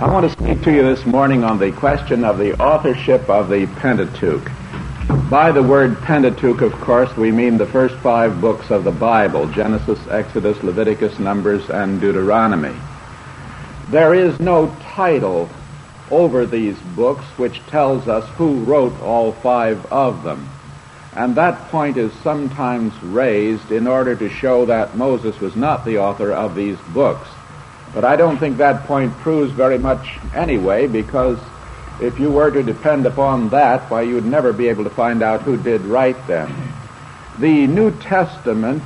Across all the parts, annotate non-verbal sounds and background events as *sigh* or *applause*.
I want to speak to you this morning on the question of the authorship of the Pentateuch. By the word Pentateuch, of course, we mean the first five books of the Bible Genesis, Exodus, Leviticus, Numbers, and Deuteronomy. There is no title over these books which tells us who wrote all five of them. And that point is sometimes raised in order to show that Moses was not the author of these books. But I don't think that point proves very much anyway, because if you were to depend upon that, why, you would never be able to find out who did write them. The New Testament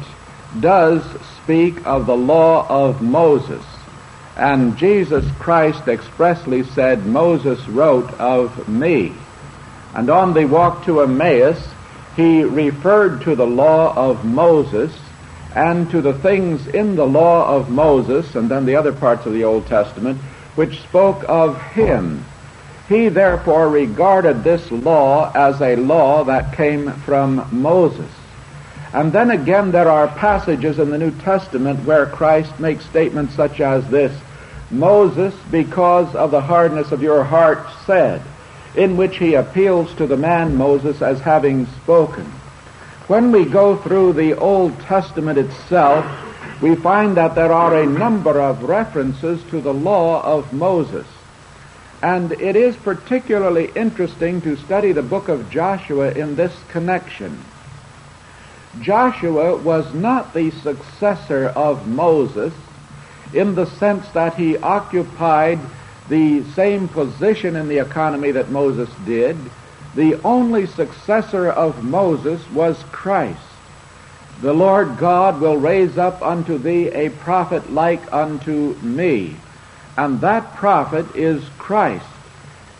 does speak of the law of Moses, and Jesus Christ expressly said, Moses wrote of me. And on the walk to Emmaus, he referred to the law of Moses and to the things in the law of Moses and then the other parts of the Old Testament which spoke of him. He therefore regarded this law as a law that came from Moses. And then again there are passages in the New Testament where Christ makes statements such as this, Moses, because of the hardness of your heart, said, in which he appeals to the man Moses as having spoken. When we go through the Old Testament itself, we find that there are a number of references to the law of Moses. And it is particularly interesting to study the book of Joshua in this connection. Joshua was not the successor of Moses in the sense that he occupied the same position in the economy that Moses did, the only successor of Moses was Christ. The Lord God will raise up unto thee a prophet like unto me. And that prophet is Christ.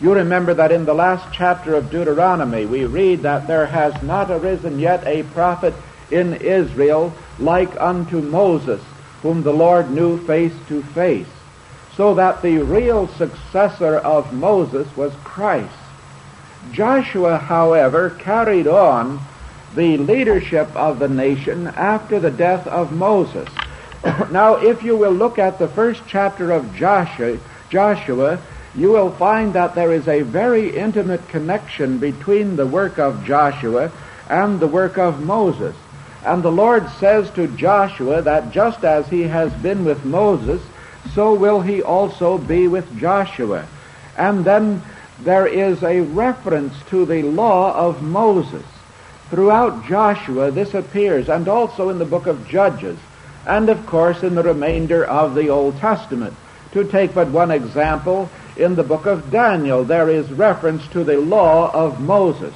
You remember that in the last chapter of Deuteronomy we read that there has not arisen yet a prophet in Israel like unto Moses, whom the Lord knew face to face. So that the real successor of Moses was Christ. Joshua, however, carried on the leadership of the nation after the death of Moses. *coughs* now, if you will look at the first chapter of Joshua, Joshua, you will find that there is a very intimate connection between the work of Joshua and the work of Moses. And the Lord says to Joshua that just as he has been with Moses, so will he also be with Joshua. And then there is a reference to the law of Moses. Throughout Joshua this appears, and also in the book of Judges, and of course in the remainder of the Old Testament. To take but one example, in the book of Daniel there is reference to the law of Moses.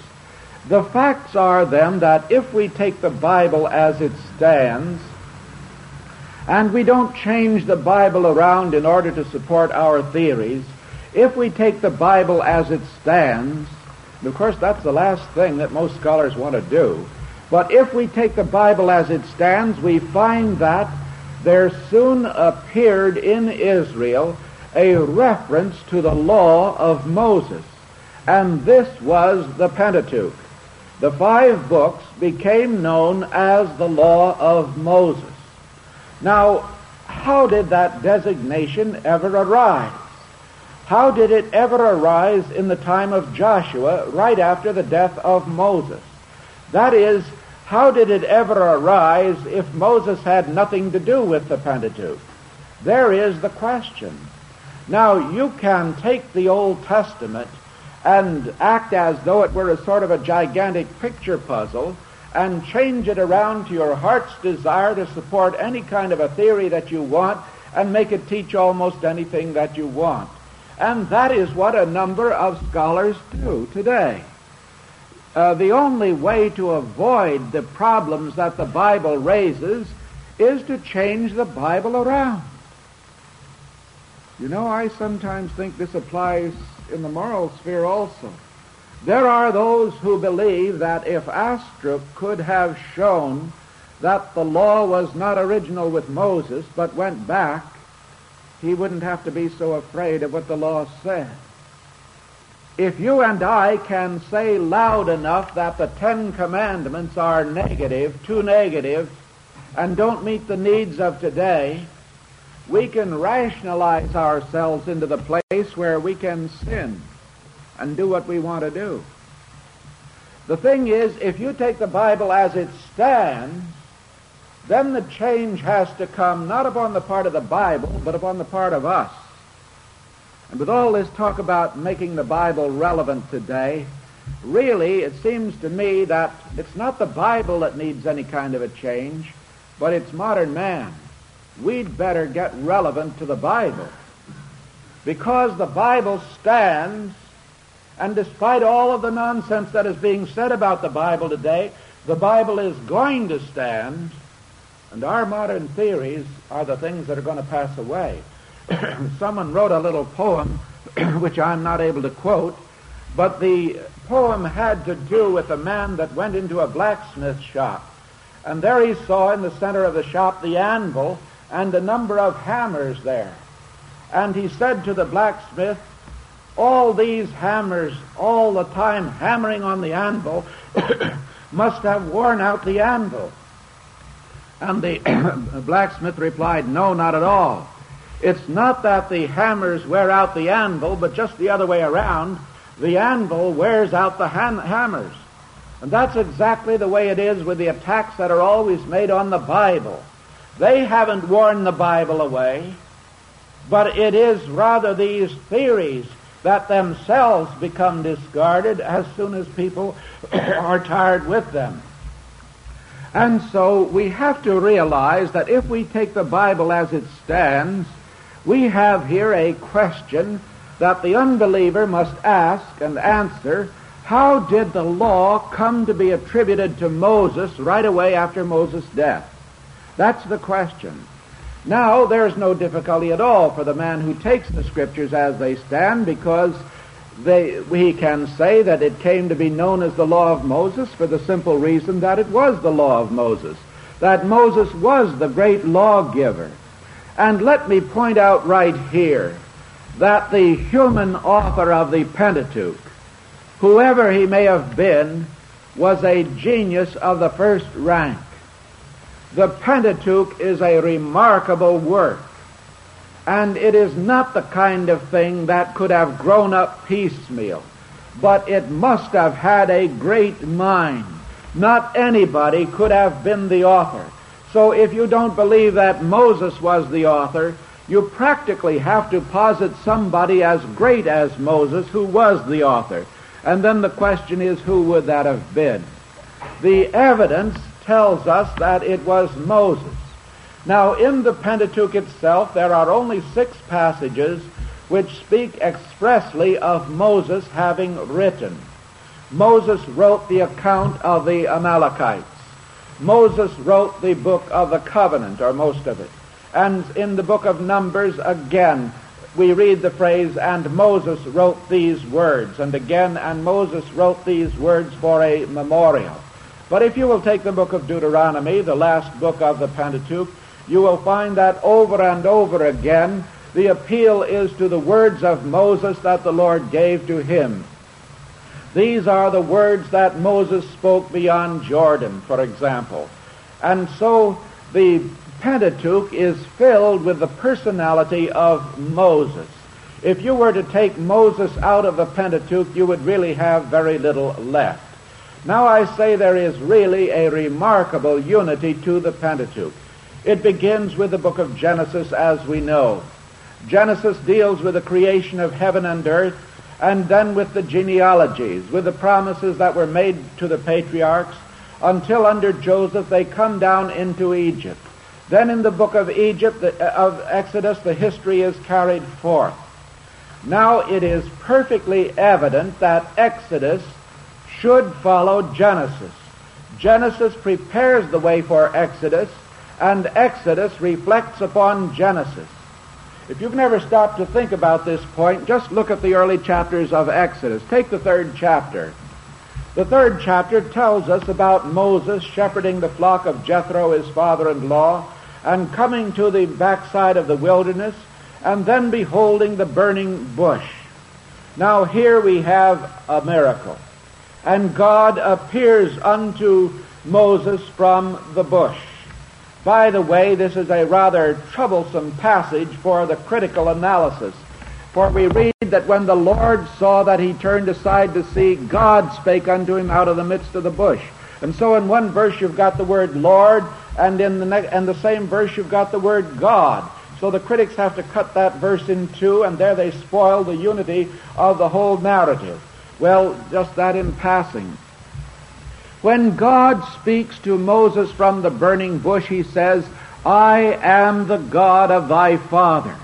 The facts are then that if we take the Bible as it stands, and we don't change the Bible around in order to support our theories, if we take the Bible as it stands, of course that's the last thing that most scholars want to do, but if we take the Bible as it stands, we find that there soon appeared in Israel a reference to the law of Moses, and this was the Pentateuch. The five books became known as the law of Moses. Now, how did that designation ever arise? How did it ever arise in the time of Joshua right after the death of Moses? That is, how did it ever arise if Moses had nothing to do with the Pentateuch? There is the question. Now, you can take the Old Testament and act as though it were a sort of a gigantic picture puzzle and change it around to your heart's desire to support any kind of a theory that you want and make it teach almost anything that you want. And that is what a number of scholars do today. Uh, the only way to avoid the problems that the Bible raises is to change the Bible around. You know, I sometimes think this applies in the moral sphere also. There are those who believe that if Astruc could have shown that the law was not original with Moses but went back, he wouldn't have to be so afraid of what the law said. If you and I can say loud enough that the Ten Commandments are negative, too negative, and don't meet the needs of today, we can rationalize ourselves into the place where we can sin and do what we want to do. The thing is, if you take the Bible as it stands, then the change has to come not upon the part of the Bible, but upon the part of us. And with all this talk about making the Bible relevant today, really it seems to me that it's not the Bible that needs any kind of a change, but it's modern man. We'd better get relevant to the Bible. Because the Bible stands, and despite all of the nonsense that is being said about the Bible today, the Bible is going to stand, and our modern theories are the things that are going to pass away. *coughs* someone wrote a little poem, *coughs* which I'm not able to quote, but the poem had to do with a man that went into a blacksmith shop. And there he saw in the center of the shop the anvil and a number of hammers there. And he said to the blacksmith, all these hammers, all the time hammering on the anvil, *coughs* must have worn out the anvil. And the *coughs* blacksmith replied, no, not at all. It's not that the hammers wear out the anvil, but just the other way around. The anvil wears out the ham- hammers. And that's exactly the way it is with the attacks that are always made on the Bible. They haven't worn the Bible away, but it is rather these theories that themselves become discarded as soon as people *coughs* are tired with them. And so we have to realize that if we take the Bible as it stands, we have here a question that the unbeliever must ask and answer. How did the law come to be attributed to Moses right away after Moses' death? That's the question. Now, there's no difficulty at all for the man who takes the scriptures as they stand because they, he can say that it came to be known as the law of Moses for the simple reason that it was the law of Moses. That Moses was the great lawgiver. And let me point out right here that the human author of the Pentateuch, whoever he may have been, was a genius of the first rank. The Pentateuch is a remarkable work, and it is not the kind of thing that could have grown up piecemeal, but it must have had a great mind. Not anybody could have been the author. So if you don't believe that Moses was the author, you practically have to posit somebody as great as Moses who was the author. And then the question is, who would that have been? The evidence tells us that it was Moses. Now, in the Pentateuch itself, there are only six passages which speak expressly of Moses having written. Moses wrote the account of the Amalekites. Moses wrote the book of the covenant, or most of it. And in the book of Numbers, again, we read the phrase, and Moses wrote these words. And again, and Moses wrote these words for a memorial. But if you will take the book of Deuteronomy, the last book of the Pentateuch, you will find that over and over again, the appeal is to the words of Moses that the Lord gave to him. These are the words that Moses spoke beyond Jordan, for example. And so the Pentateuch is filled with the personality of Moses. If you were to take Moses out of the Pentateuch, you would really have very little left. Now I say there is really a remarkable unity to the Pentateuch. It begins with the book of Genesis as we know. Genesis deals with the creation of heaven and earth and then with the genealogies, with the promises that were made to the patriarchs, until under Joseph they come down into Egypt. Then in the book of Egypt, uh, of Exodus, the history is carried forth. Now it is perfectly evident that Exodus should follow Genesis. Genesis prepares the way for Exodus, and Exodus reflects upon Genesis. If you've never stopped to think about this point, just look at the early chapters of Exodus. Take the third chapter. The third chapter tells us about Moses shepherding the flock of Jethro, his father-in-law, and coming to the backside of the wilderness, and then beholding the burning bush. Now here we have a miracle. And God appears unto Moses from the bush. By the way, this is a rather troublesome passage for the critical analysis. For we read that when the Lord saw that he turned aside to see, God spake unto him out of the midst of the bush. And so in one verse you've got the word Lord, and in the, ne- and the same verse you've got the word God. So the critics have to cut that verse in two, and there they spoil the unity of the whole narrative. Well, just that in passing. When God speaks to Moses from the burning bush, he says, I am the God of thy father.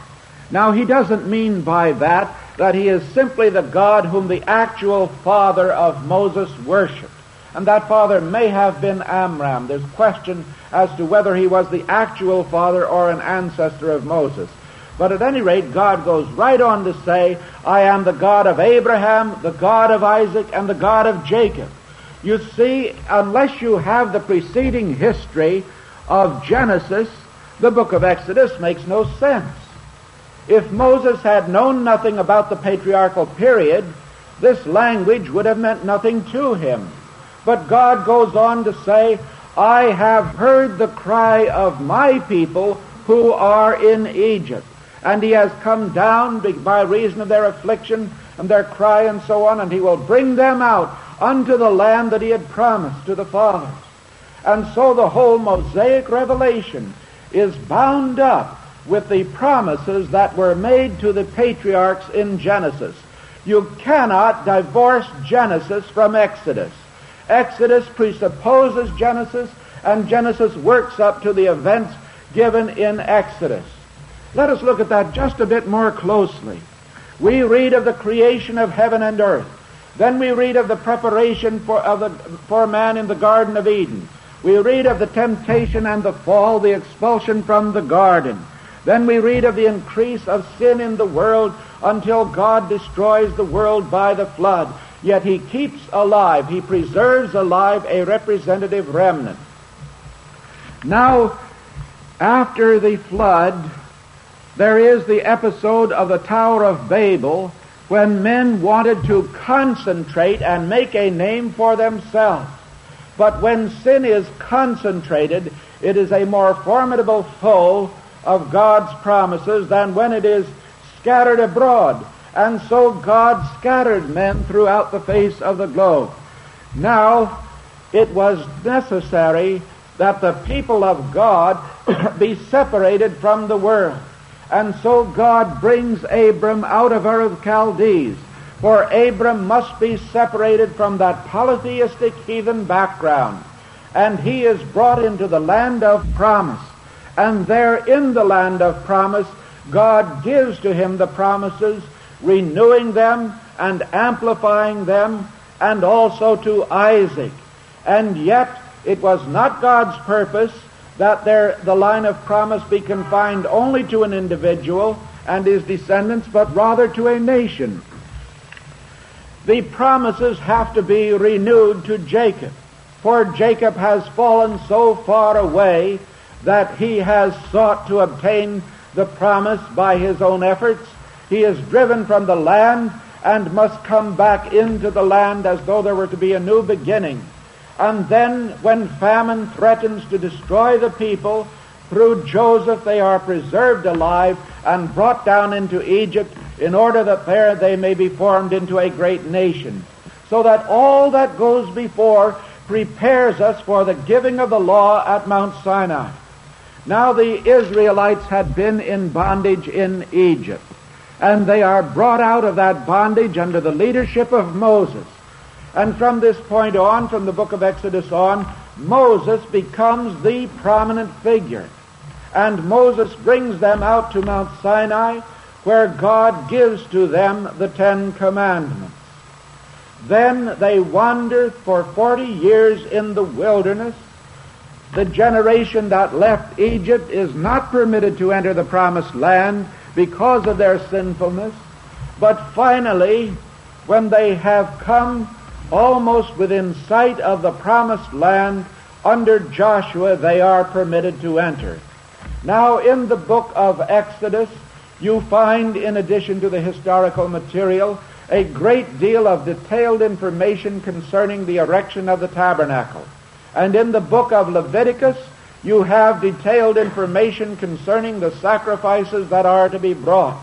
Now, he doesn't mean by that that he is simply the God whom the actual father of Moses worshiped. And that father may have been Amram. There's question as to whether he was the actual father or an ancestor of Moses. But at any rate, God goes right on to say, I am the God of Abraham, the God of Isaac, and the God of Jacob. You see, unless you have the preceding history of Genesis, the book of Exodus makes no sense. If Moses had known nothing about the patriarchal period, this language would have meant nothing to him. But God goes on to say, I have heard the cry of my people who are in Egypt. And he has come down by reason of their affliction and their cry and so on, and he will bring them out unto the land that he had promised to the fathers. And so the whole Mosaic revelation is bound up with the promises that were made to the patriarchs in Genesis. You cannot divorce Genesis from Exodus. Exodus presupposes Genesis, and Genesis works up to the events given in Exodus. Let us look at that just a bit more closely. We read of the creation of heaven and earth. Then we read of the preparation for, of the, for man in the Garden of Eden. We read of the temptation and the fall, the expulsion from the garden. Then we read of the increase of sin in the world until God destroys the world by the flood. Yet he keeps alive, he preserves alive a representative remnant. Now, after the flood, there is the episode of the Tower of Babel when men wanted to concentrate and make a name for themselves. But when sin is concentrated, it is a more formidable foe of God's promises than when it is scattered abroad. And so God scattered men throughout the face of the globe. Now, it was necessary that the people of God *coughs* be separated from the world. And so God brings Abram out of Ur of Chaldees. For Abram must be separated from that polytheistic heathen background. And he is brought into the land of promise. And there in the land of promise, God gives to him the promises, renewing them and amplifying them, and also to Isaac. And yet, it was not God's purpose that there, the line of promise be confined only to an individual and his descendants, but rather to a nation. The promises have to be renewed to Jacob, for Jacob has fallen so far away that he has sought to obtain the promise by his own efforts. He is driven from the land and must come back into the land as though there were to be a new beginning. And then when famine threatens to destroy the people, through Joseph they are preserved alive and brought down into Egypt in order that there they may be formed into a great nation. So that all that goes before prepares us for the giving of the law at Mount Sinai. Now the Israelites had been in bondage in Egypt, and they are brought out of that bondage under the leadership of Moses. And from this point on, from the book of Exodus on, Moses becomes the prominent figure. And Moses brings them out to Mount Sinai, where God gives to them the Ten Commandments. Then they wander for 40 years in the wilderness, the generation that left Egypt is not permitted to enter the promised land because of their sinfulness. But finally, when they have come almost within sight of the promised land, under Joshua they are permitted to enter. Now in the book of Exodus, you find, in addition to the historical material, a great deal of detailed information concerning the erection of the tabernacle. And in the book of Leviticus, you have detailed information concerning the sacrifices that are to be brought.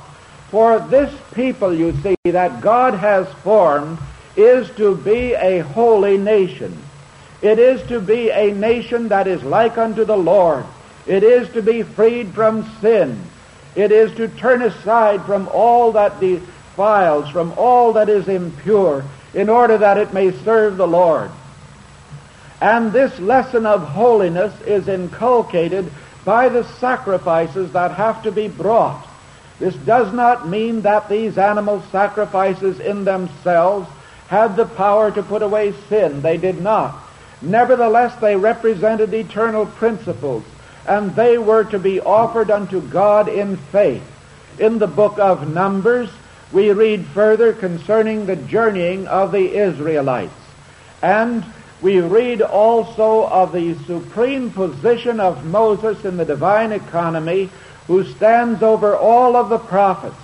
For this people, you see, that God has formed is to be a holy nation. It is to be a nation that is like unto the Lord. It is to be freed from sin. It is to turn aside from all that defiles, from all that is impure, in order that it may serve the Lord. And this lesson of holiness is inculcated by the sacrifices that have to be brought. This does not mean that these animal sacrifices in themselves had the power to put away sin. They did not. Nevertheless, they represented eternal principles, and they were to be offered unto God in faith. In the book of Numbers, we read further concerning the journeying of the Israelites. And we read also of the supreme position of Moses in the divine economy, who stands over all of the prophets,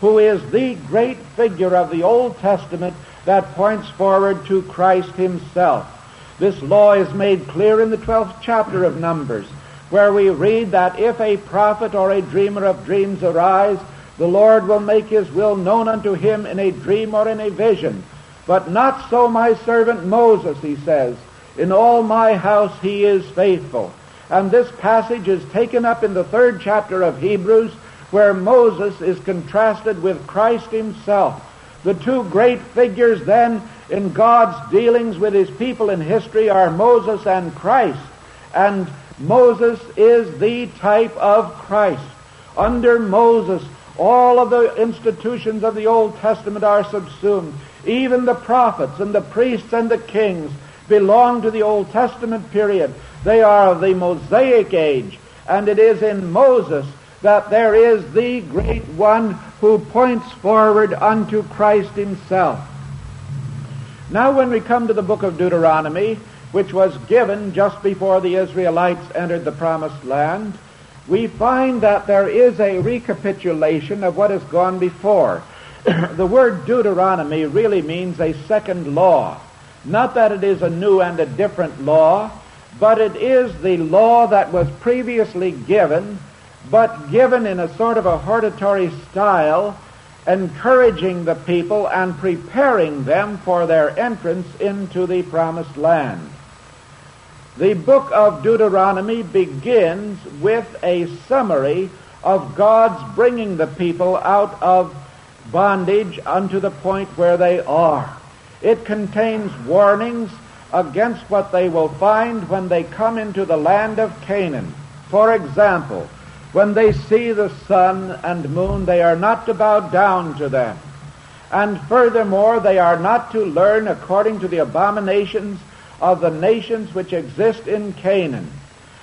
who is the great figure of the Old Testament that points forward to Christ himself. This law is made clear in the 12th chapter of Numbers, where we read that if a prophet or a dreamer of dreams arise, the Lord will make his will known unto him in a dream or in a vision. But not so my servant Moses, he says. In all my house he is faithful. And this passage is taken up in the third chapter of Hebrews, where Moses is contrasted with Christ himself. The two great figures then in God's dealings with his people in history are Moses and Christ. And Moses is the type of Christ. Under Moses, all of the institutions of the Old Testament are subsumed. Even the prophets and the priests and the kings belong to the Old Testament period. They are of the Mosaic age. And it is in Moses that there is the great one who points forward unto Christ himself. Now when we come to the book of Deuteronomy, which was given just before the Israelites entered the promised land, we find that there is a recapitulation of what has gone before. *clears throat* the word Deuteronomy really means a second law. Not that it is a new and a different law, but it is the law that was previously given but given in a sort of a hortatory style, encouraging the people and preparing them for their entrance into the promised land. The book of Deuteronomy begins with a summary of God's bringing the people out of bondage unto the point where they are. It contains warnings against what they will find when they come into the land of Canaan. For example, when they see the sun and moon, they are not to bow down to them. And furthermore, they are not to learn according to the abominations of the nations which exist in Canaan.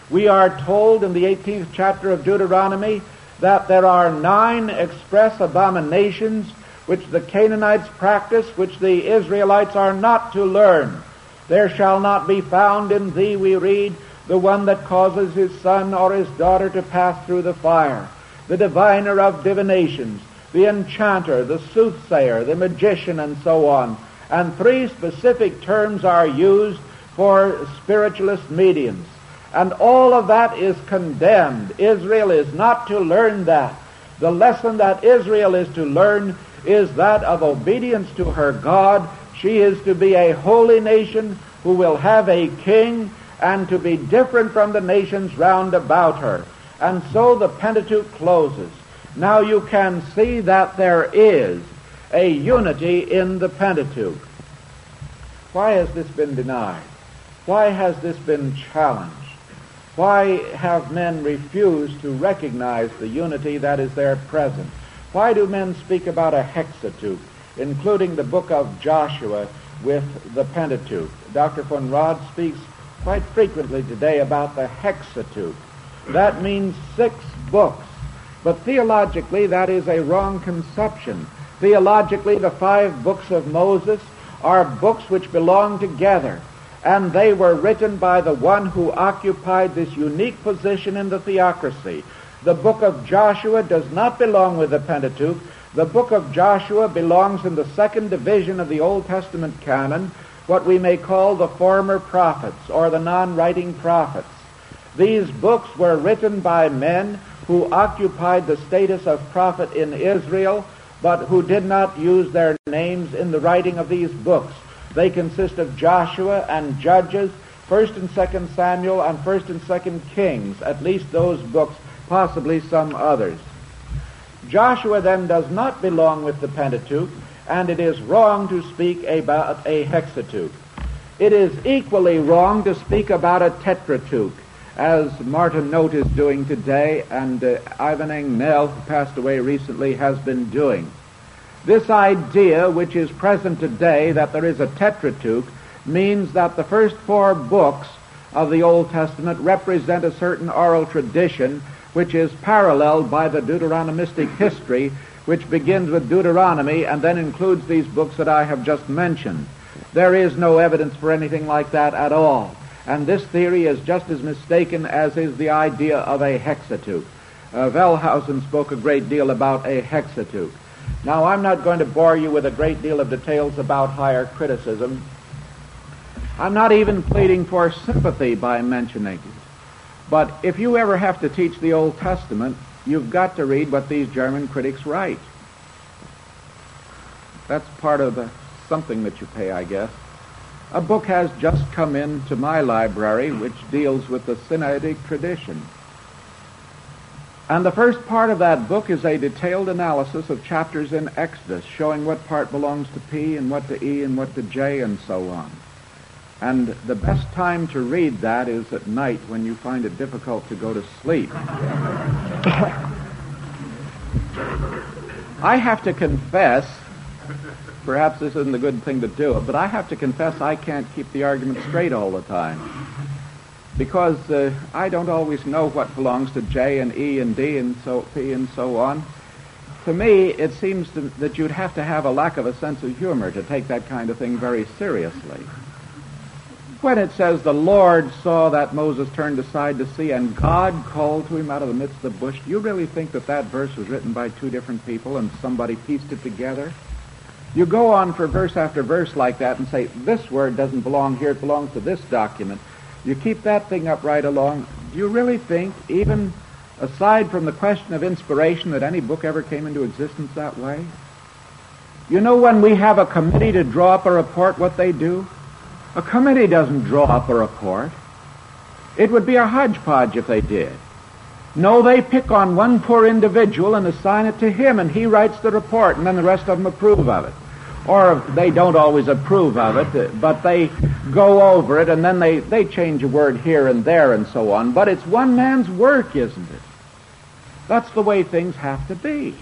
We are told in the 18th chapter of Deuteronomy that there are nine express abominations which the Canaanites practice, which the Israelites are not to learn. There shall not be found in thee, we read, the one that causes his son or his daughter to pass through the fire, the diviner of divinations, the enchanter, the soothsayer, the magician, and so on. And three specific terms are used for spiritualist mediums. And all of that is condemned. Israel is not to learn that. The lesson that Israel is to learn is that of obedience to her God. She is to be a holy nation who will have a king and to be different from the nations round about her. And so the Pentateuch closes. Now you can see that there is a unity in the Pentateuch. Why has this been denied? Why has this been challenged? Why have men refused to recognize the unity that is there present? Why do men speak about a hexateuch, including the book of Joshua with the Pentateuch? Dr. von Rad speaks quite frequently today about the Hexateuch. That means six books. But theologically, that is a wrong conception. Theologically, the five books of Moses are books which belong together, and they were written by the one who occupied this unique position in the theocracy. The book of Joshua does not belong with the Pentateuch. The book of Joshua belongs in the second division of the Old Testament canon, what we may call the former prophets or the non-writing prophets. These books were written by men who occupied the status of prophet in Israel, but who did not use their names in the writing of these books. They consist of Joshua and Judges, 1st and 2nd Samuel, and 1st and 2nd Kings, at least those books, possibly some others. Joshua then does not belong with the Pentateuch, and it is wrong to speak about a hexateuch. It is equally wrong to speak about a tetrateuch as Martin Noth is doing today and uh, Ivan Engnell, who passed away recently, has been doing. This idea, which is present today, that there is a Tetrateuch, means that the first four books of the Old Testament represent a certain oral tradition which is paralleled by the Deuteronomistic history, which begins with Deuteronomy and then includes these books that I have just mentioned. There is no evidence for anything like that at all. And this theory is just as mistaken as is the idea of a hexateuch. Uh, Wellhausen spoke a great deal about a hexateuch. Now, I'm not going to bore you with a great deal of details about higher criticism. I'm not even pleading for sympathy by mentioning it. But if you ever have to teach the Old Testament, you've got to read what these German critics write. That's part of the something that you pay, I guess. A book has just come into my library which deals with the Sinaitic tradition. And the first part of that book is a detailed analysis of chapters in Exodus, showing what part belongs to P and what to E and what to J and so on. And the best time to read that is at night when you find it difficult to go to sleep. *laughs* I have to confess Perhaps this isn't a good thing to do, but I have to confess I can't keep the argument straight all the time. Because uh, I don't always know what belongs to J and E and D and so P and so on. To me, it seems to, that you'd have to have a lack of a sense of humor to take that kind of thing very seriously. When it says the Lord saw that Moses turned aside to see and God called to him out of the midst of the bush, do you really think that that verse was written by two different people and somebody pieced it together? You go on for verse after verse like that and say, this word doesn't belong here, it belongs to this document. You keep that thing up right along. Do you really think, even aside from the question of inspiration, that any book ever came into existence that way? You know when we have a committee to draw up a report, what they do? A committee doesn't draw up a report. It would be a hodgepodge if they did. No, they pick on one poor individual and assign it to him, and he writes the report, and then the rest of them approve of it or they don't always approve of it, but they go over it and then they, they change a word here and there and so on. But it's one man's work, isn't it? That's the way things have to be.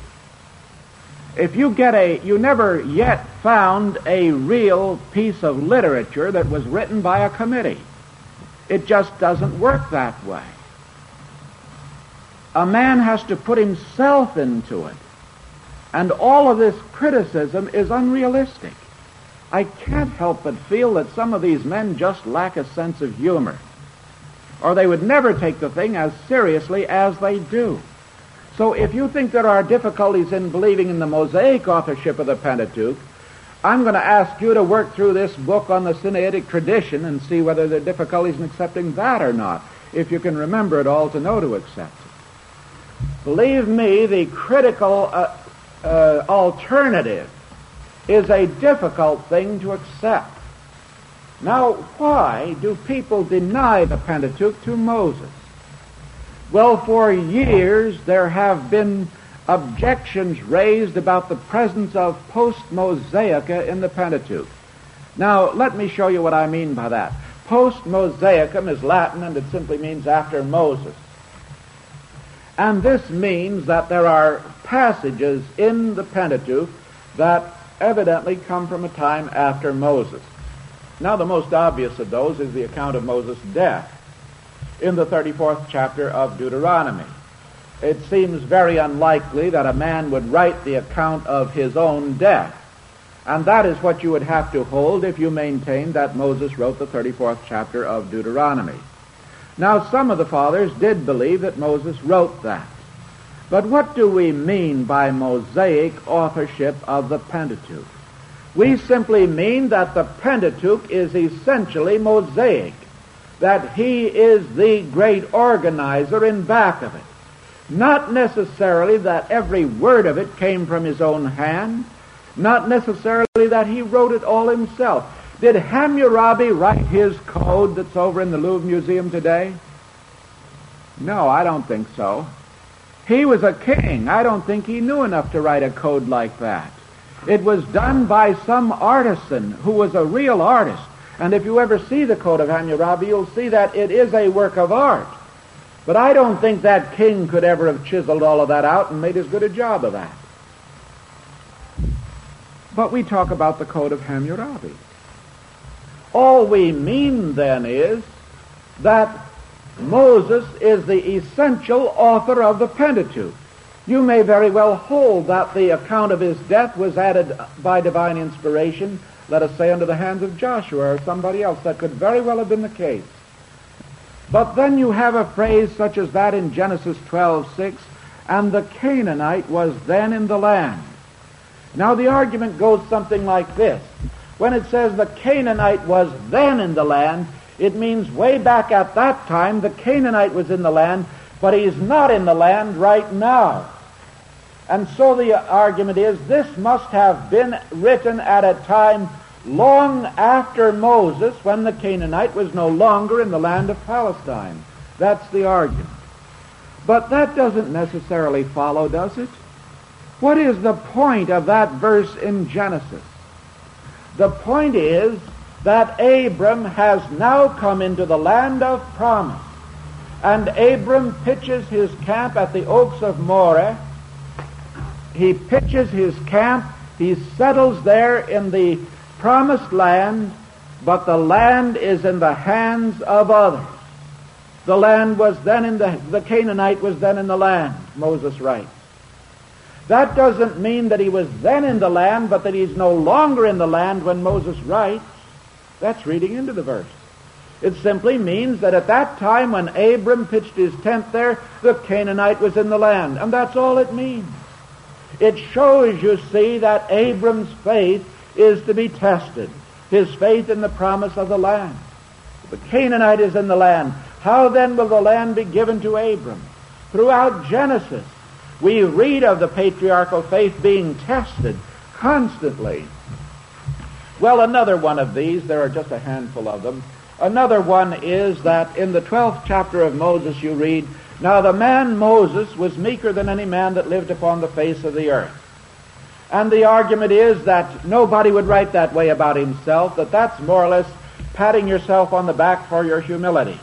If you get a, you never yet found a real piece of literature that was written by a committee. It just doesn't work that way. A man has to put himself into it. And all of this criticism is unrealistic. I can't help but feel that some of these men just lack a sense of humor. Or they would never take the thing as seriously as they do. So if you think there are difficulties in believing in the Mosaic authorship of the Pentateuch, I'm going to ask you to work through this book on the Sinaitic tradition and see whether there are difficulties in accepting that or not, if you can remember it all to know to accept it. Believe me, the critical uh, uh, alternative is a difficult thing to accept. Now, why do people deny the Pentateuch to Moses? Well, for years there have been objections raised about the presence of post-Mosaica in the Pentateuch. Now, let me show you what I mean by that. Post-Mosaicum is Latin and it simply means after Moses. And this means that there are passages in the Pentateuch that evidently come from a time after Moses. Now, the most obvious of those is the account of Moses' death in the 34th chapter of Deuteronomy. It seems very unlikely that a man would write the account of his own death. And that is what you would have to hold if you maintain that Moses wrote the 34th chapter of Deuteronomy. Now, some of the fathers did believe that Moses wrote that. But what do we mean by Mosaic authorship of the Pentateuch? We simply mean that the Pentateuch is essentially Mosaic, that he is the great organizer in back of it. Not necessarily that every word of it came from his own hand, not necessarily that he wrote it all himself. Did Hammurabi write his code that's over in the Louvre Museum today? No, I don't think so. He was a king. I don't think he knew enough to write a code like that. It was done by some artisan who was a real artist. And if you ever see the Code of Hammurabi, you'll see that it is a work of art. But I don't think that king could ever have chiseled all of that out and made as good a job of that. But we talk about the Code of Hammurabi. All we mean then is that Moses is the essential author of the Pentateuch. You may very well hold that the account of his death was added by divine inspiration, let us say, under the hands of Joshua or somebody else. That could very well have been the case. But then you have a phrase such as that in Genesis 12:6, and the Canaanite was then in the land. Now the argument goes something like this. When it says the Canaanite was then in the land, it means way back at that time the Canaanite was in the land, but he's not in the land right now. And so the argument is this must have been written at a time long after Moses when the Canaanite was no longer in the land of Palestine. That's the argument. But that doesn't necessarily follow, does it? What is the point of that verse in Genesis? The point is that Abram has now come into the land of promise. And Abram pitches his camp at the oaks of Moreh. He pitches his camp. He settles there in the promised land, but the land is in the hands of others. The land was then in the, the Canaanite was then in the land, Moses writes. That doesn't mean that he was then in the land, but that he's no longer in the land when Moses writes. That's reading into the verse. It simply means that at that time when Abram pitched his tent there, the Canaanite was in the land. And that's all it means. It shows, you see, that Abram's faith is to be tested. His faith in the promise of the land. The Canaanite is in the land. How then will the land be given to Abram? Throughout Genesis, we read of the patriarchal faith being tested constantly. Well, another one of these, there are just a handful of them. Another one is that in the 12th chapter of Moses you read, Now the man Moses was meeker than any man that lived upon the face of the earth. And the argument is that nobody would write that way about himself, that that's more or less patting yourself on the back for your humility.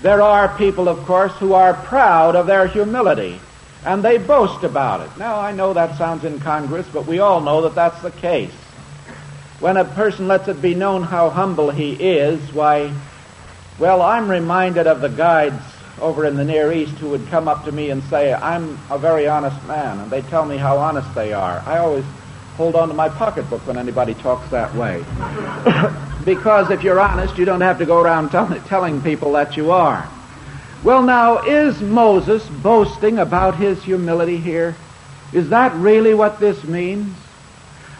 There are people, of course, who are proud of their humility, and they boast about it. Now, I know that sounds incongruous, but we all know that that's the case. When a person lets it be known how humble he is, why, well, I'm reminded of the guides over in the Near East who would come up to me and say, I'm a very honest man, and they tell me how honest they are. I always hold on to my pocketbook when anybody talks that way. *coughs* because if you're honest, you don't have to go around tell, telling people that you are. Well, now, is Moses boasting about his humility here? Is that really what this means?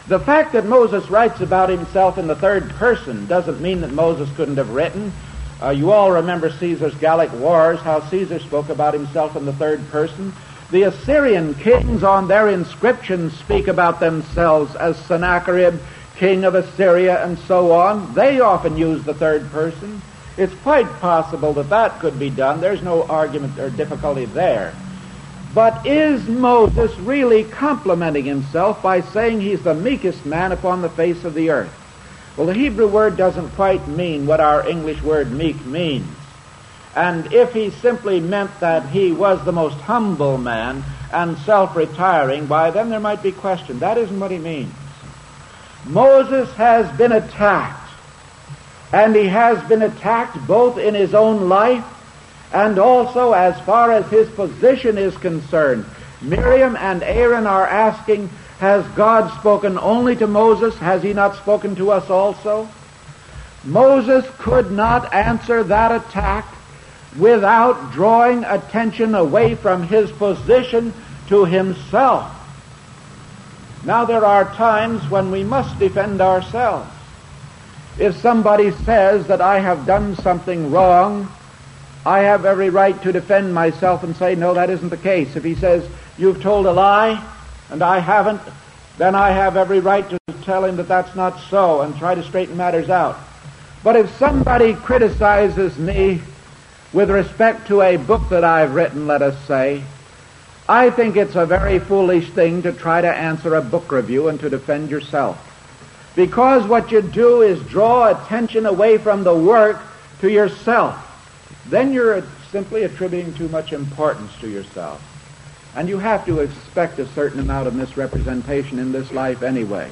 The fact that Moses writes about himself in the third person doesn't mean that Moses couldn't have written. Uh, you all remember Caesar's Gallic Wars, how Caesar spoke about himself in the third person. The Assyrian kings on their inscriptions speak about themselves as Sennacherib, king of Assyria, and so on. They often use the third person. It's quite possible that that could be done. There's no argument or difficulty there. But is Moses really complimenting himself by saying he's the meekest man upon the face of the earth? Well, the Hebrew word doesn't quite mean what our English word meek means. And if he simply meant that he was the most humble man and self-retiring, why then there might be question. That isn't what he means. Moses has been attacked. And he has been attacked both in his own life and also as far as his position is concerned. Miriam and Aaron are asking, has God spoken only to Moses? Has he not spoken to us also? Moses could not answer that attack without drawing attention away from his position to himself. Now there are times when we must defend ourselves. If somebody says that I have done something wrong, I have every right to defend myself and say, no, that isn't the case. If he says, you've told a lie, and I haven't, then I have every right to tell him that that's not so and try to straighten matters out. But if somebody criticizes me with respect to a book that I've written, let us say, I think it's a very foolish thing to try to answer a book review and to defend yourself. Because what you do is draw attention away from the work to yourself. Then you're simply attributing too much importance to yourself. And you have to expect a certain amount of misrepresentation in this life anyway.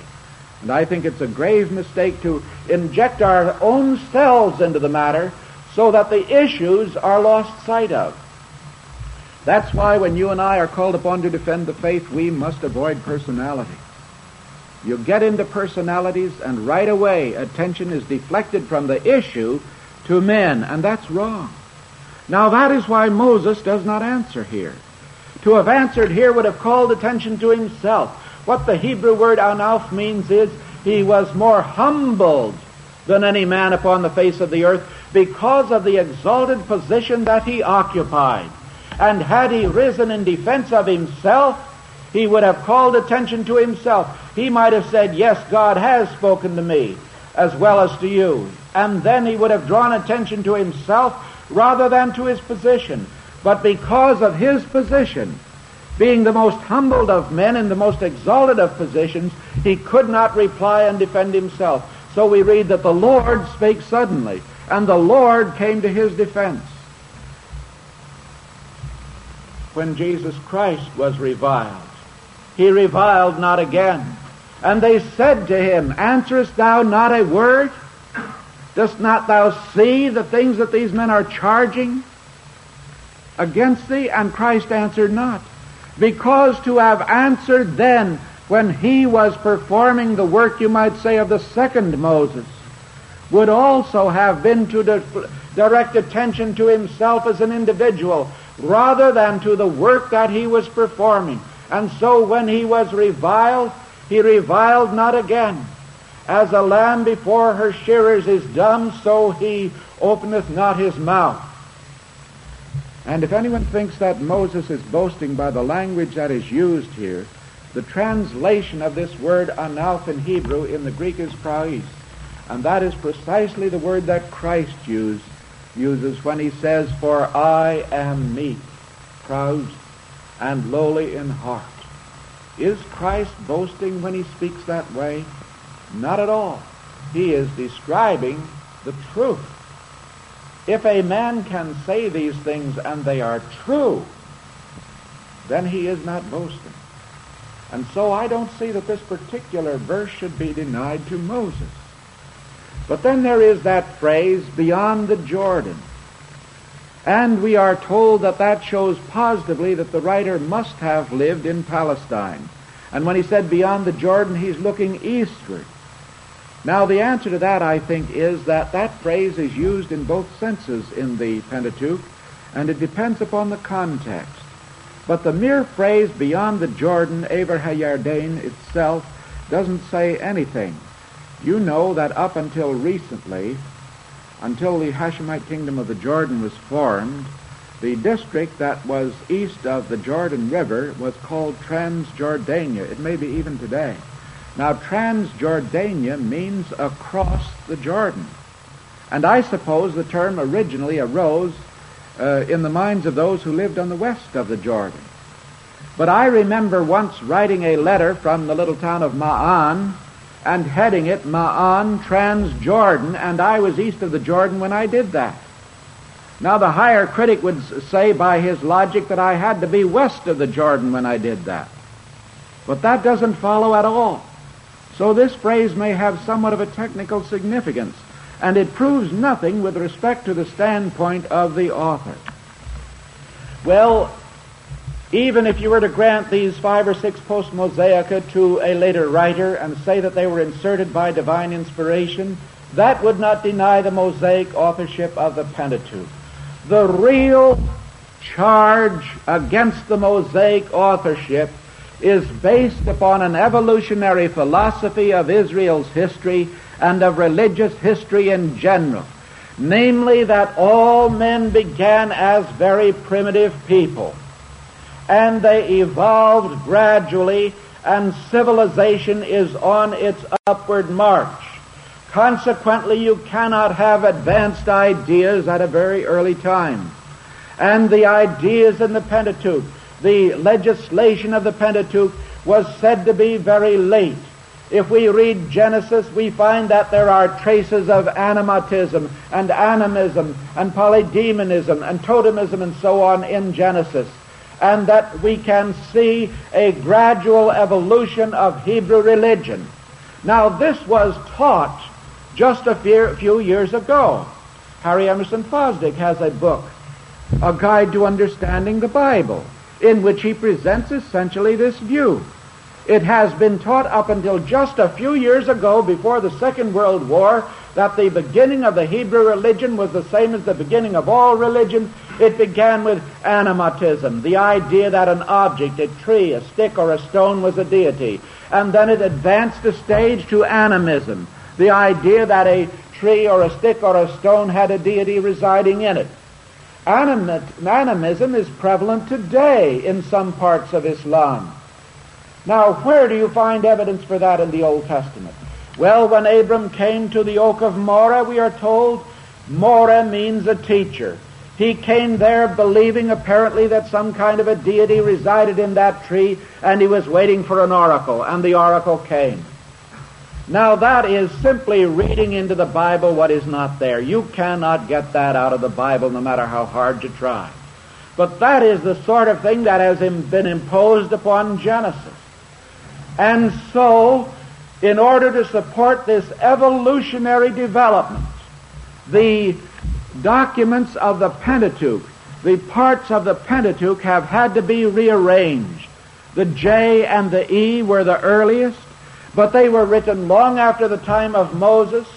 And I think it's a grave mistake to inject our own selves into the matter so that the issues are lost sight of. That's why when you and I are called upon to defend the faith, we must avoid personality. You get into personalities and right away attention is deflected from the issue to men, and that's wrong. Now that is why Moses does not answer here. To have answered here would have called attention to himself. What the Hebrew word anauf means is he was more humbled than any man upon the face of the earth because of the exalted position that he occupied. And had he risen in defense of himself, he would have called attention to himself. He might have said, yes, God has spoken to me as well as to you. And then he would have drawn attention to himself rather than to his position. But because of his position, being the most humbled of men in the most exalted of positions, he could not reply and defend himself. So we read that the Lord spake suddenly, and the Lord came to his defense. When Jesus Christ was reviled, he reviled not again. And they said to him, Answerest thou not a word? Dost not thou see the things that these men are charging against thee? And Christ answered not. Because to have answered then when he was performing the work, you might say, of the second Moses, would also have been to direct attention to himself as an individual rather than to the work that he was performing. And so when he was reviled, he reviled not again. As a lamb before her shearers is dumb, so he openeth not his mouth. And if anyone thinks that Moses is boasting by the language that is used here, the translation of this word anauf in Hebrew in the Greek is praus. And that is precisely the word that Christ used, uses when he says, For I am meek, proud, and lowly in heart. Is Christ boasting when he speaks that way? Not at all. He is describing the truth. If a man can say these things and they are true, then he is not boasting. And so I don't see that this particular verse should be denied to Moses. But then there is that phrase, beyond the Jordan. And we are told that that shows positively that the writer must have lived in Palestine. And when he said beyond the Jordan, he's looking eastward. Now the answer to that, I think, is that that phrase is used in both senses in the Pentateuch, and it depends upon the context. But the mere phrase beyond the Jordan, Aver Hayardain itself, doesn't say anything. You know that up until recently, until the Hashemite kingdom of the Jordan was formed, the district that was east of the Jordan River was called Transjordania. It may be even today. Now, Transjordania means across the Jordan. And I suppose the term originally arose uh, in the minds of those who lived on the west of the Jordan. But I remember once writing a letter from the little town of Ma'an and heading it Ma'an Transjordan, and I was east of the Jordan when I did that. Now the higher critic would say by his logic that I had to be west of the Jordan when I did that. But that doesn't follow at all. So this phrase may have somewhat of a technical significance, and it proves nothing with respect to the standpoint of the author. Well, even if you were to grant these five or six post-Mosaica to a later writer and say that they were inserted by divine inspiration, that would not deny the Mosaic authorship of the Pentateuch. The real charge against the Mosaic authorship is based upon an evolutionary philosophy of Israel's history and of religious history in general. Namely, that all men began as very primitive people and they evolved gradually, and civilization is on its upward march. Consequently, you cannot have advanced ideas at a very early time. And the ideas in the Pentateuch, the legislation of the Pentateuch, was said to be very late. If we read Genesis, we find that there are traces of animatism and animism and polydemonism and totemism and so on in Genesis and that we can see a gradual evolution of Hebrew religion. Now, this was taught just a few years ago. Harry Emerson Fosdick has a book, A Guide to Understanding the Bible, in which he presents essentially this view. It has been taught up until just a few years ago, before the Second World War, that the beginning of the Hebrew religion was the same as the beginning of all religion. It began with animatism, the idea that an object, a tree, a stick, or a stone was a deity. And then it advanced a stage to animism, the idea that a tree or a stick or a stone had a deity residing in it. Animism is prevalent today in some parts of Islam. Now, where do you find evidence for that in the Old Testament? Well, when Abram came to the oak of Moreh, we are told, Moreh means a teacher. He came there believing apparently that some kind of a deity resided in that tree, and he was waiting for an oracle, and the oracle came. Now that is simply reading into the Bible what is not there. You cannot get that out of the Bible no matter how hard you try. But that is the sort of thing that has been imposed upon Genesis. And so, in order to support this evolutionary development, the documents of the Pentateuch, the parts of the Pentateuch have had to be rearranged. The J and the E were the earliest, but they were written long after the time of Moses.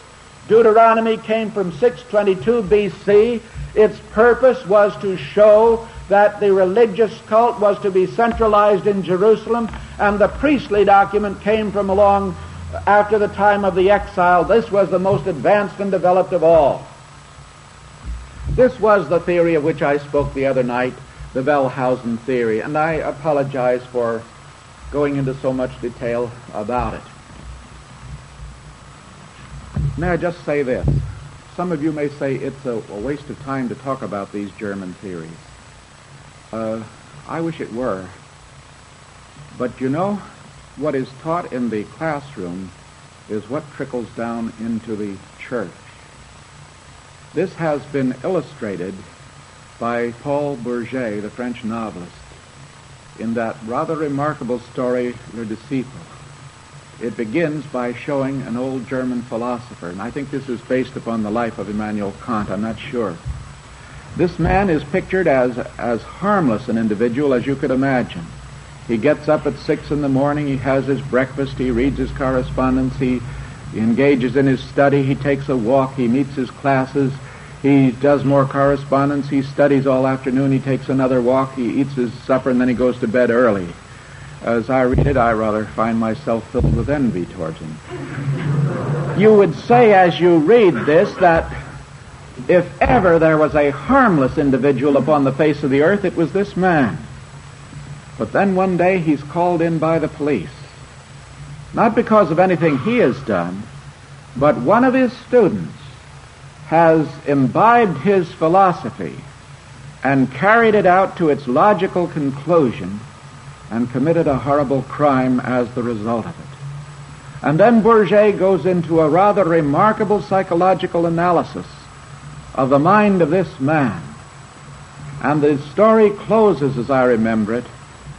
Deuteronomy came from 622 BC. Its purpose was to show that the religious cult was to be centralized in Jerusalem, and the priestly document came from along after the time of the exile. This was the most advanced and developed of all. This was the theory of which I spoke the other night, the Wellhausen theory, and I apologize for going into so much detail about it. May I just say this? Some of you may say it's a, a waste of time to talk about these German theories. Uh, I wish it were. But you know, what is taught in the classroom is what trickles down into the church. This has been illustrated by Paul Bourget, the French novelist, in that rather remarkable story, Le Disciple. It begins by showing an old German philosopher, and I think this is based upon the life of Immanuel Kant, I'm not sure. This man is pictured as, as harmless an individual as you could imagine. He gets up at six in the morning, he has his breakfast, he reads his correspondence, he, he engages in his study, he takes a walk, he meets his classes, he does more correspondence, he studies all afternoon, he takes another walk, he eats his supper, and then he goes to bed early. As I read it, I rather find myself filled with envy towards him. You would say as you read this that if ever there was a harmless individual upon the face of the earth, it was this man. But then one day he's called in by the police. Not because of anything he has done, but one of his students has imbibed his philosophy and carried it out to its logical conclusion and committed a horrible crime as the result of it. And then Bourget goes into a rather remarkable psychological analysis of the mind of this man. And the story closes, as I remember it,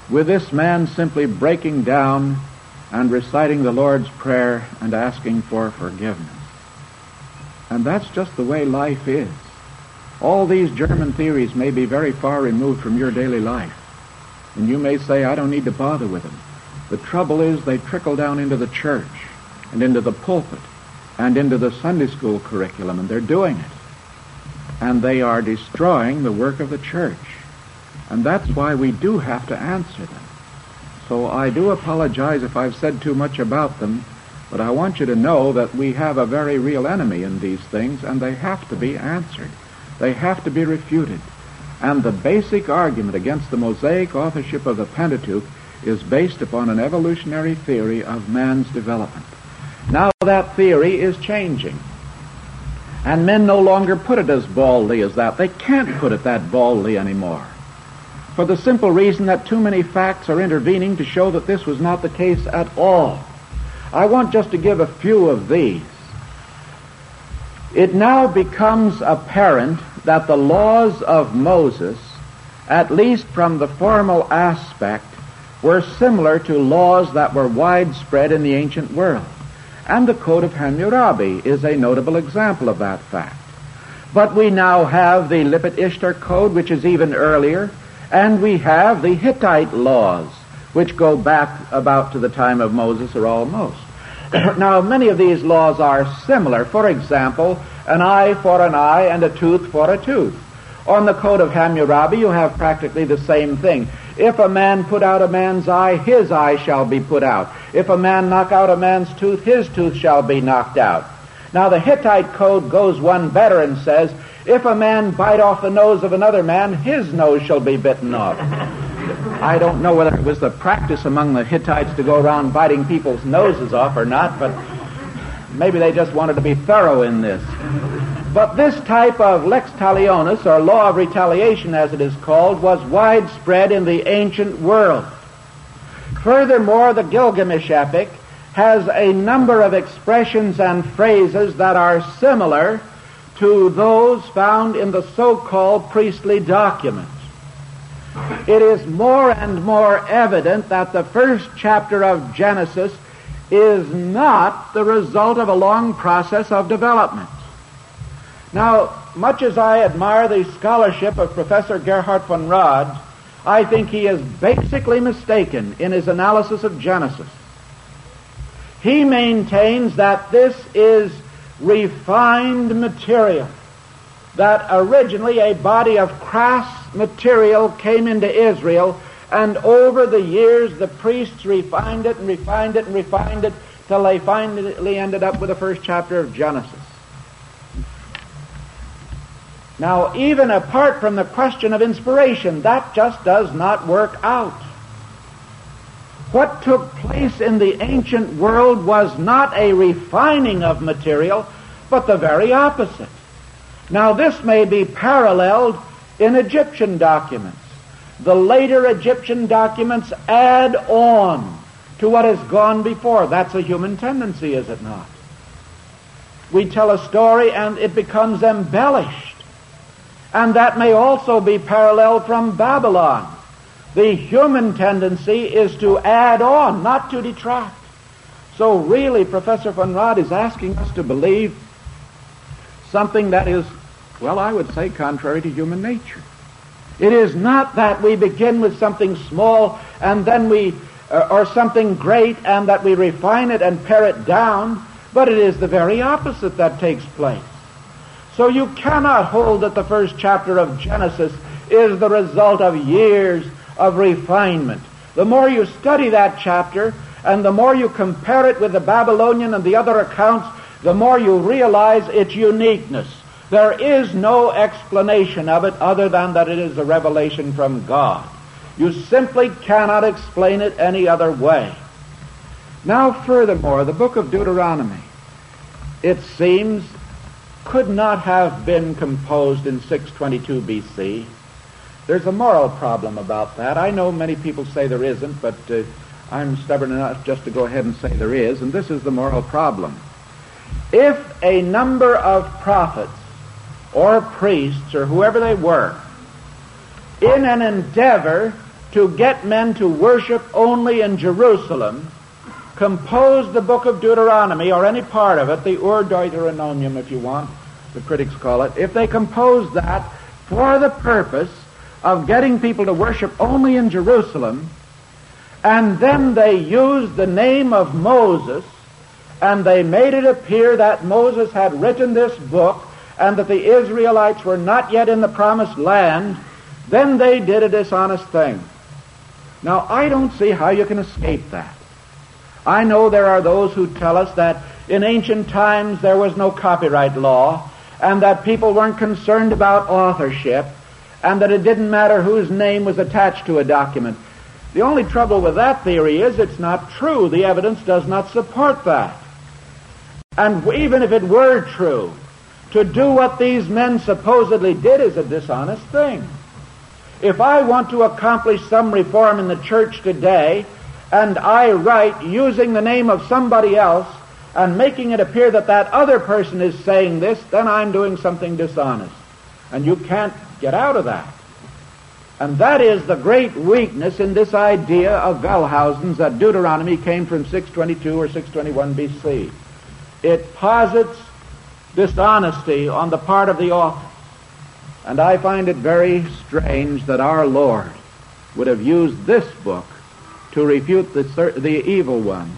with this man simply breaking down and reciting the Lord's Prayer and asking for forgiveness. And that's just the way life is. All these German theories may be very far removed from your daily life. And you may say, I don't need to bother with them. The trouble is they trickle down into the church and into the pulpit and into the Sunday school curriculum, and they're doing it. And they are destroying the work of the church. And that's why we do have to answer them. So I do apologize if I've said too much about them, but I want you to know that we have a very real enemy in these things, and they have to be answered. They have to be refuted. And the basic argument against the Mosaic authorship of the Pentateuch is based upon an evolutionary theory of man's development. Now that theory is changing. And men no longer put it as baldly as that. They can't put it that baldly anymore. For the simple reason that too many facts are intervening to show that this was not the case at all. I want just to give a few of these. It now becomes apparent that the laws of Moses, at least from the formal aspect, were similar to laws that were widespread in the ancient world. And the Code of Hammurabi is a notable example of that fact. But we now have the Lipit Ishtar Code, which is even earlier, and we have the Hittite laws, which go back about to the time of Moses or almost. *clears throat* now, many of these laws are similar. For example, an eye for an eye and a tooth for a tooth. On the Code of Hammurabi, you have practically the same thing. If a man put out a man's eye, his eye shall be put out. If a man knock out a man's tooth, his tooth shall be knocked out. Now the Hittite code goes one better and says, if a man bite off the nose of another man, his nose shall be bitten off. *laughs* I don't know whether it was the practice among the Hittites to go around biting people's noses off or not, but maybe they just wanted to be thorough in this. But this type of lex talionis, or law of retaliation as it is called, was widespread in the ancient world. Furthermore, the Gilgamesh epic has a number of expressions and phrases that are similar to those found in the so-called priestly documents. It is more and more evident that the first chapter of Genesis is not the result of a long process of development. Now, much as I admire the scholarship of Professor Gerhard von Rad, I think he is basically mistaken in his analysis of Genesis. He maintains that this is refined material, that originally a body of crass material came into Israel, and over the years the priests refined it and refined it and refined it till they finally ended up with the first chapter of Genesis. Now, even apart from the question of inspiration, that just does not work out. What took place in the ancient world was not a refining of material, but the very opposite. Now, this may be paralleled in Egyptian documents. The later Egyptian documents add on to what has gone before. That's a human tendency, is it not? We tell a story and it becomes embellished. And that may also be paralleled from Babylon. The human tendency is to add on, not to detract. So really, Professor von Rad is asking us to believe something that is, well, I would say contrary to human nature. It is not that we begin with something small and then we, uh, or something great and that we refine it and pare it down, but it is the very opposite that takes place. So you cannot hold that the first chapter of Genesis is the result of years of refinement. The more you study that chapter and the more you compare it with the Babylonian and the other accounts, the more you realize its uniqueness. There is no explanation of it other than that it is a revelation from God. You simply cannot explain it any other way. Now, furthermore, the book of Deuteronomy, it seems, could not have been composed in 622 BC. There's a moral problem about that. I know many people say there isn't, but uh, I'm stubborn enough just to go ahead and say there is, and this is the moral problem. If a number of prophets or priests or whoever they were, in an endeavor to get men to worship only in Jerusalem, composed the book of Deuteronomy, or any part of it, the Ur Deuteronomium, if you want, the critics call it, if they composed that for the purpose of getting people to worship only in Jerusalem, and then they used the name of Moses, and they made it appear that Moses had written this book, and that the Israelites were not yet in the promised land, then they did a dishonest thing. Now, I don't see how you can escape that. I know there are those who tell us that in ancient times there was no copyright law, and that people weren't concerned about authorship, and that it didn't matter whose name was attached to a document. The only trouble with that theory is it's not true. The evidence does not support that. And even if it were true, to do what these men supposedly did is a dishonest thing. If I want to accomplish some reform in the church today, and I write using the name of somebody else and making it appear that that other person is saying this, then I'm doing something dishonest. And you can't get out of that. And that is the great weakness in this idea of Wellhausen's that Deuteronomy came from 622 or 621 BC. It posits dishonesty on the part of the author. And I find it very strange that our Lord would have used this book to refute the, the evil one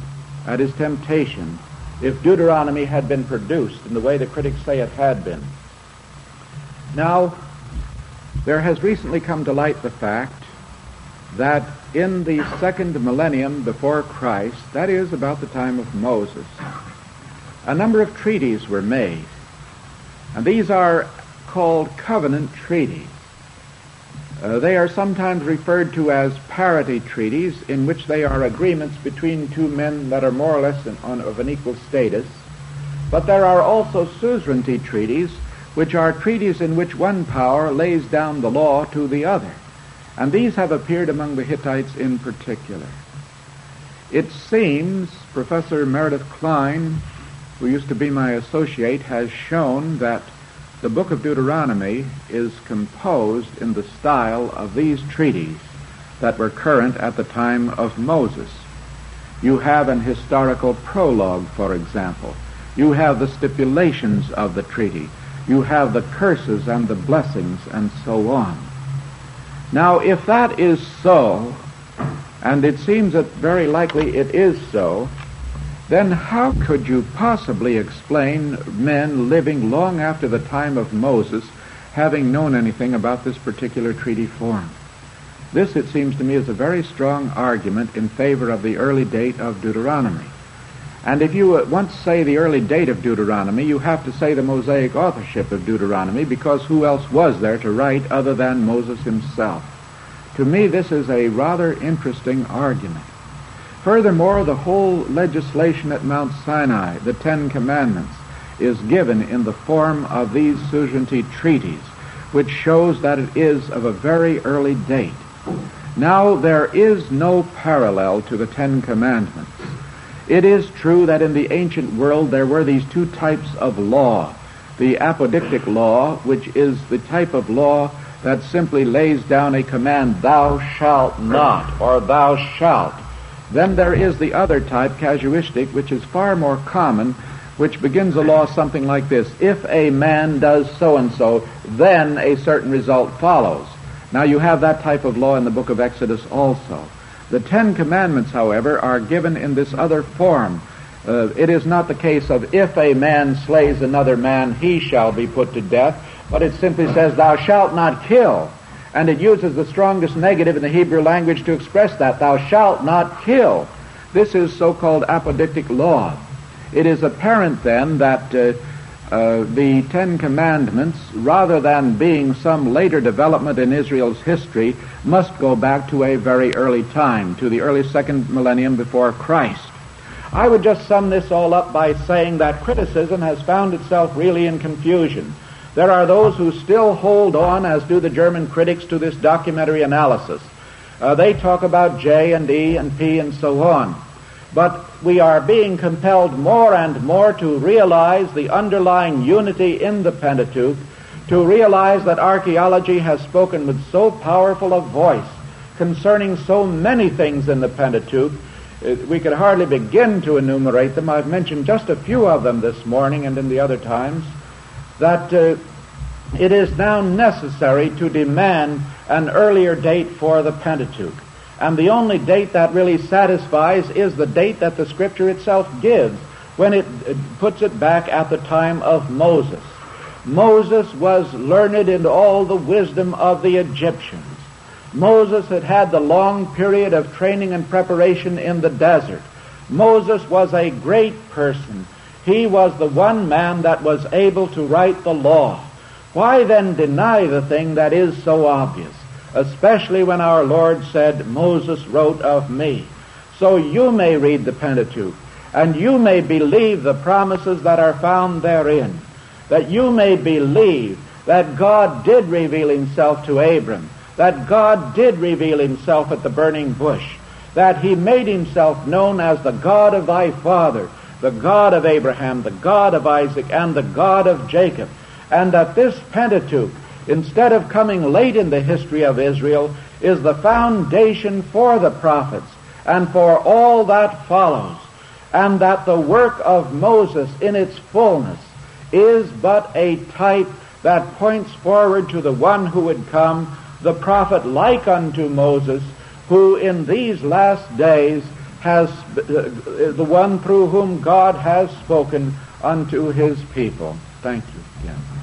at his temptation if Deuteronomy had been produced in the way the critics say it had been. Now, there has recently come to light the fact that in the second millennium before Christ, that is about the time of Moses, a number of treaties were made. And these are called covenant treaties. Uh, they are sometimes referred to as parity treaties, in which they are agreements between two men that are more or less in, on, of an equal status. But there are also suzerainty treaties, which are treaties in which one power lays down the law to the other. And these have appeared among the Hittites in particular. It seems Professor Meredith Kline, who used to be my associate, has shown that the book of Deuteronomy is composed in the style of these treaties that were current at the time of Moses. You have an historical prologue, for example. You have the stipulations of the treaty. You have the curses and the blessings and so on. Now, if that is so, and it seems that very likely it is so, then how could you possibly explain men living long after the time of Moses having known anything about this particular treaty form? This, it seems to me, is a very strong argument in favor of the early date of Deuteronomy. And if you uh, once say the early date of Deuteronomy, you have to say the Mosaic authorship of Deuteronomy because who else was there to write other than Moses himself? To me, this is a rather interesting argument. Furthermore, the whole legislation at Mount Sinai, the Ten Commandments, is given in the form of these suzerainty treaties, which shows that it is of a very early date. Now, there is no parallel to the Ten Commandments. It is true that in the ancient world there were these two types of law. The apodictic law, which is the type of law that simply lays down a command, thou shalt not, or thou shalt. Then there is the other type, casuistic, which is far more common, which begins a law something like this. If a man does so and so, then a certain result follows. Now you have that type of law in the book of Exodus also. The Ten Commandments, however, are given in this other form. Uh, it is not the case of if a man slays another man, he shall be put to death, but it simply says, thou shalt not kill. And it uses the strongest negative in the Hebrew language to express that. Thou shalt not kill. This is so-called apodictic law. It is apparent then that uh, uh, the Ten Commandments, rather than being some later development in Israel's history, must go back to a very early time, to the early second millennium before Christ. I would just sum this all up by saying that criticism has found itself really in confusion. There are those who still hold on, as do the German critics, to this documentary analysis. Uh, they talk about J and E and P and so on. But we are being compelled more and more to realize the underlying unity in the Pentateuch, to realize that archaeology has spoken with so powerful a voice concerning so many things in the Pentateuch, we could hardly begin to enumerate them. I've mentioned just a few of them this morning and in the other times. That uh, it is now necessary to demand an earlier date for the Pentateuch. And the only date that really satisfies is the date that the Scripture itself gives when it puts it back at the time of Moses. Moses was learned in all the wisdom of the Egyptians. Moses had had the long period of training and preparation in the desert. Moses was a great person. He was the one man that was able to write the law. Why then deny the thing that is so obvious? Especially when our Lord said, Moses wrote of me. So you may read the Pentateuch, and you may believe the promises that are found therein. That you may believe that God did reveal himself to Abram, that God did reveal himself at the burning bush, that he made himself known as the God of thy father, the God of Abraham, the God of Isaac, and the God of Jacob, and that this Pentateuch, instead of coming late in the history of Israel, is the foundation for the prophets and for all that follows, and that the work of Moses in its fullness is but a type that points forward to the one who would come the prophet like unto Moses, who in these last days has the one through whom God has spoken unto his people. Thank you again.